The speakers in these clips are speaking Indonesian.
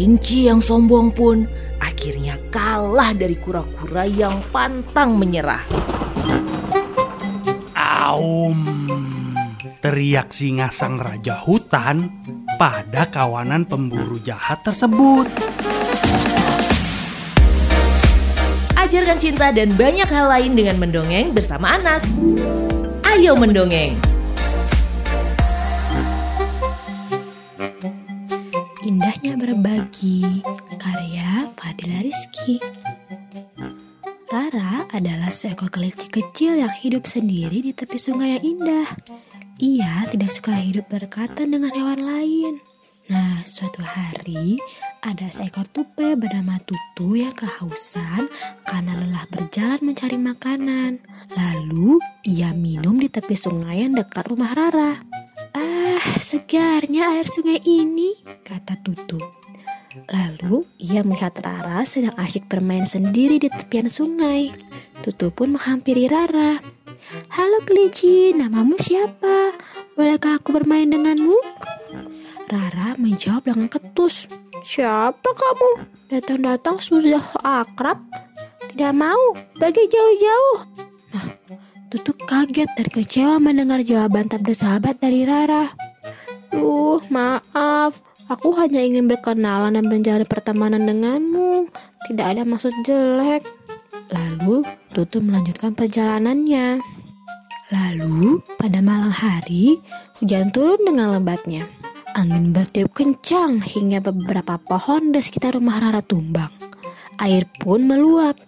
Kelinci yang sombong pun akhirnya kalah dari kura-kura yang pantang menyerah. Aum, teriak singa sang raja hutan pada kawanan pemburu jahat tersebut. Ajarkan cinta dan banyak hal lain dengan mendongeng bersama anak. Ayo mendongeng! Rara adalah seekor kelinci kecil yang hidup sendiri di tepi sungai yang indah. Ia tidak suka hidup berkatan dengan hewan lain. Nah, suatu hari ada seekor tupai bernama Tutu yang kehausan karena lelah berjalan mencari makanan. Lalu ia minum di tepi sungai yang dekat rumah Rara. Ah, segarnya air sungai ini, kata Tutu. Lalu ia melihat Rara sedang asyik bermain sendiri di tepian sungai. Tutu pun menghampiri Rara. Halo kelinci, namamu siapa? Bolehkah aku bermain denganmu? Rara menjawab dengan ketus. Siapa kamu? Datang-datang sudah akrab? Tidak mau, pergi jauh-jauh. Nah, Tutu kaget dan kecewa mendengar jawaban tak bersahabat dari Rara. Duh, maaf. Aku hanya ingin berkenalan dan menjalin pertemanan denganmu. Tidak ada maksud jelek. Lalu, Tutu melanjutkan perjalanannya. Lalu, pada malam hari, hujan turun dengan lebatnya. Angin bertiup kencang hingga beberapa pohon di sekitar rumah Rara tumbang. Air pun meluap.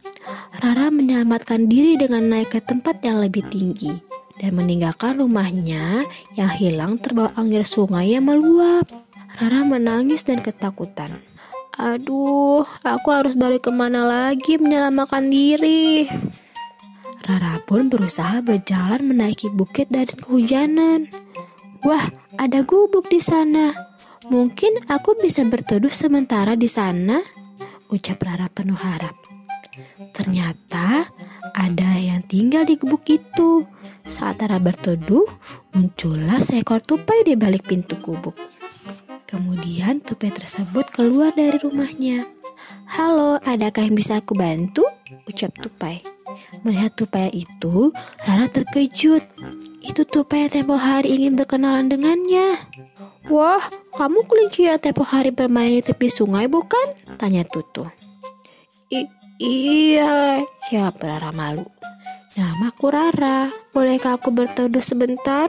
Rara menyelamatkan diri dengan naik ke tempat yang lebih tinggi dan meninggalkan rumahnya yang hilang terbawa angin sungai yang meluap. Rara menangis dan ketakutan. Aduh, aku harus balik ke mana lagi menyelamatkan diri? Rara pun berusaha berjalan menaiki bukit dari kehujanan. Wah, ada gubuk di sana. Mungkin aku bisa berteduh sementara di sana, ucap Rara penuh harap. Ternyata ada yang tinggal di gubuk itu. Saat Rara berteduh, muncullah seekor tupai di balik pintu gubuk. Kemudian tupai tersebut keluar dari rumahnya. Halo, adakah yang bisa aku bantu? Ucap tupai. Melihat tupai itu, Rara terkejut. Itu tupai yang tempo hari ingin berkenalan dengannya. Wah, kamu kelinci yang tempo hari bermain di tepi sungai bukan? Tanya Tutu. I iya, jawab Rara malu. Namaku Rara, bolehkah aku berteduh sebentar?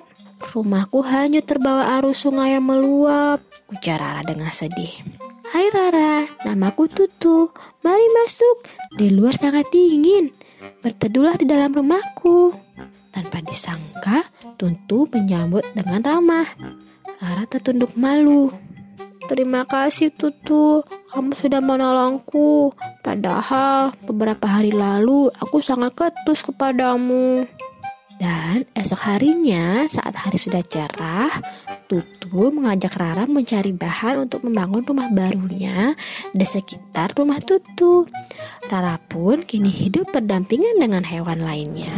Rumahku hanya terbawa arus sungai yang meluap, ujar Rara dengan sedih. Hai Rara, namaku Tutu. Mari masuk. Di luar sangat dingin. Berteduhlah di dalam rumahku. Tanpa disangka, Tutu menyambut dengan ramah. Rara tertunduk malu. Terima kasih Tutu, kamu sudah menolongku. Padahal beberapa hari lalu aku sangat ketus kepadamu. Dan esok harinya saat hari sudah cerah, Tutu mengajak Rara mencari bahan untuk membangun rumah barunya di sekitar rumah Tutu. Rara pun kini hidup berdampingan dengan hewan lainnya.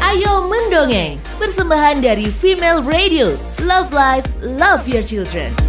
Ayo mendongeng, persembahan dari Female Radio. Love Life, Love Your Children.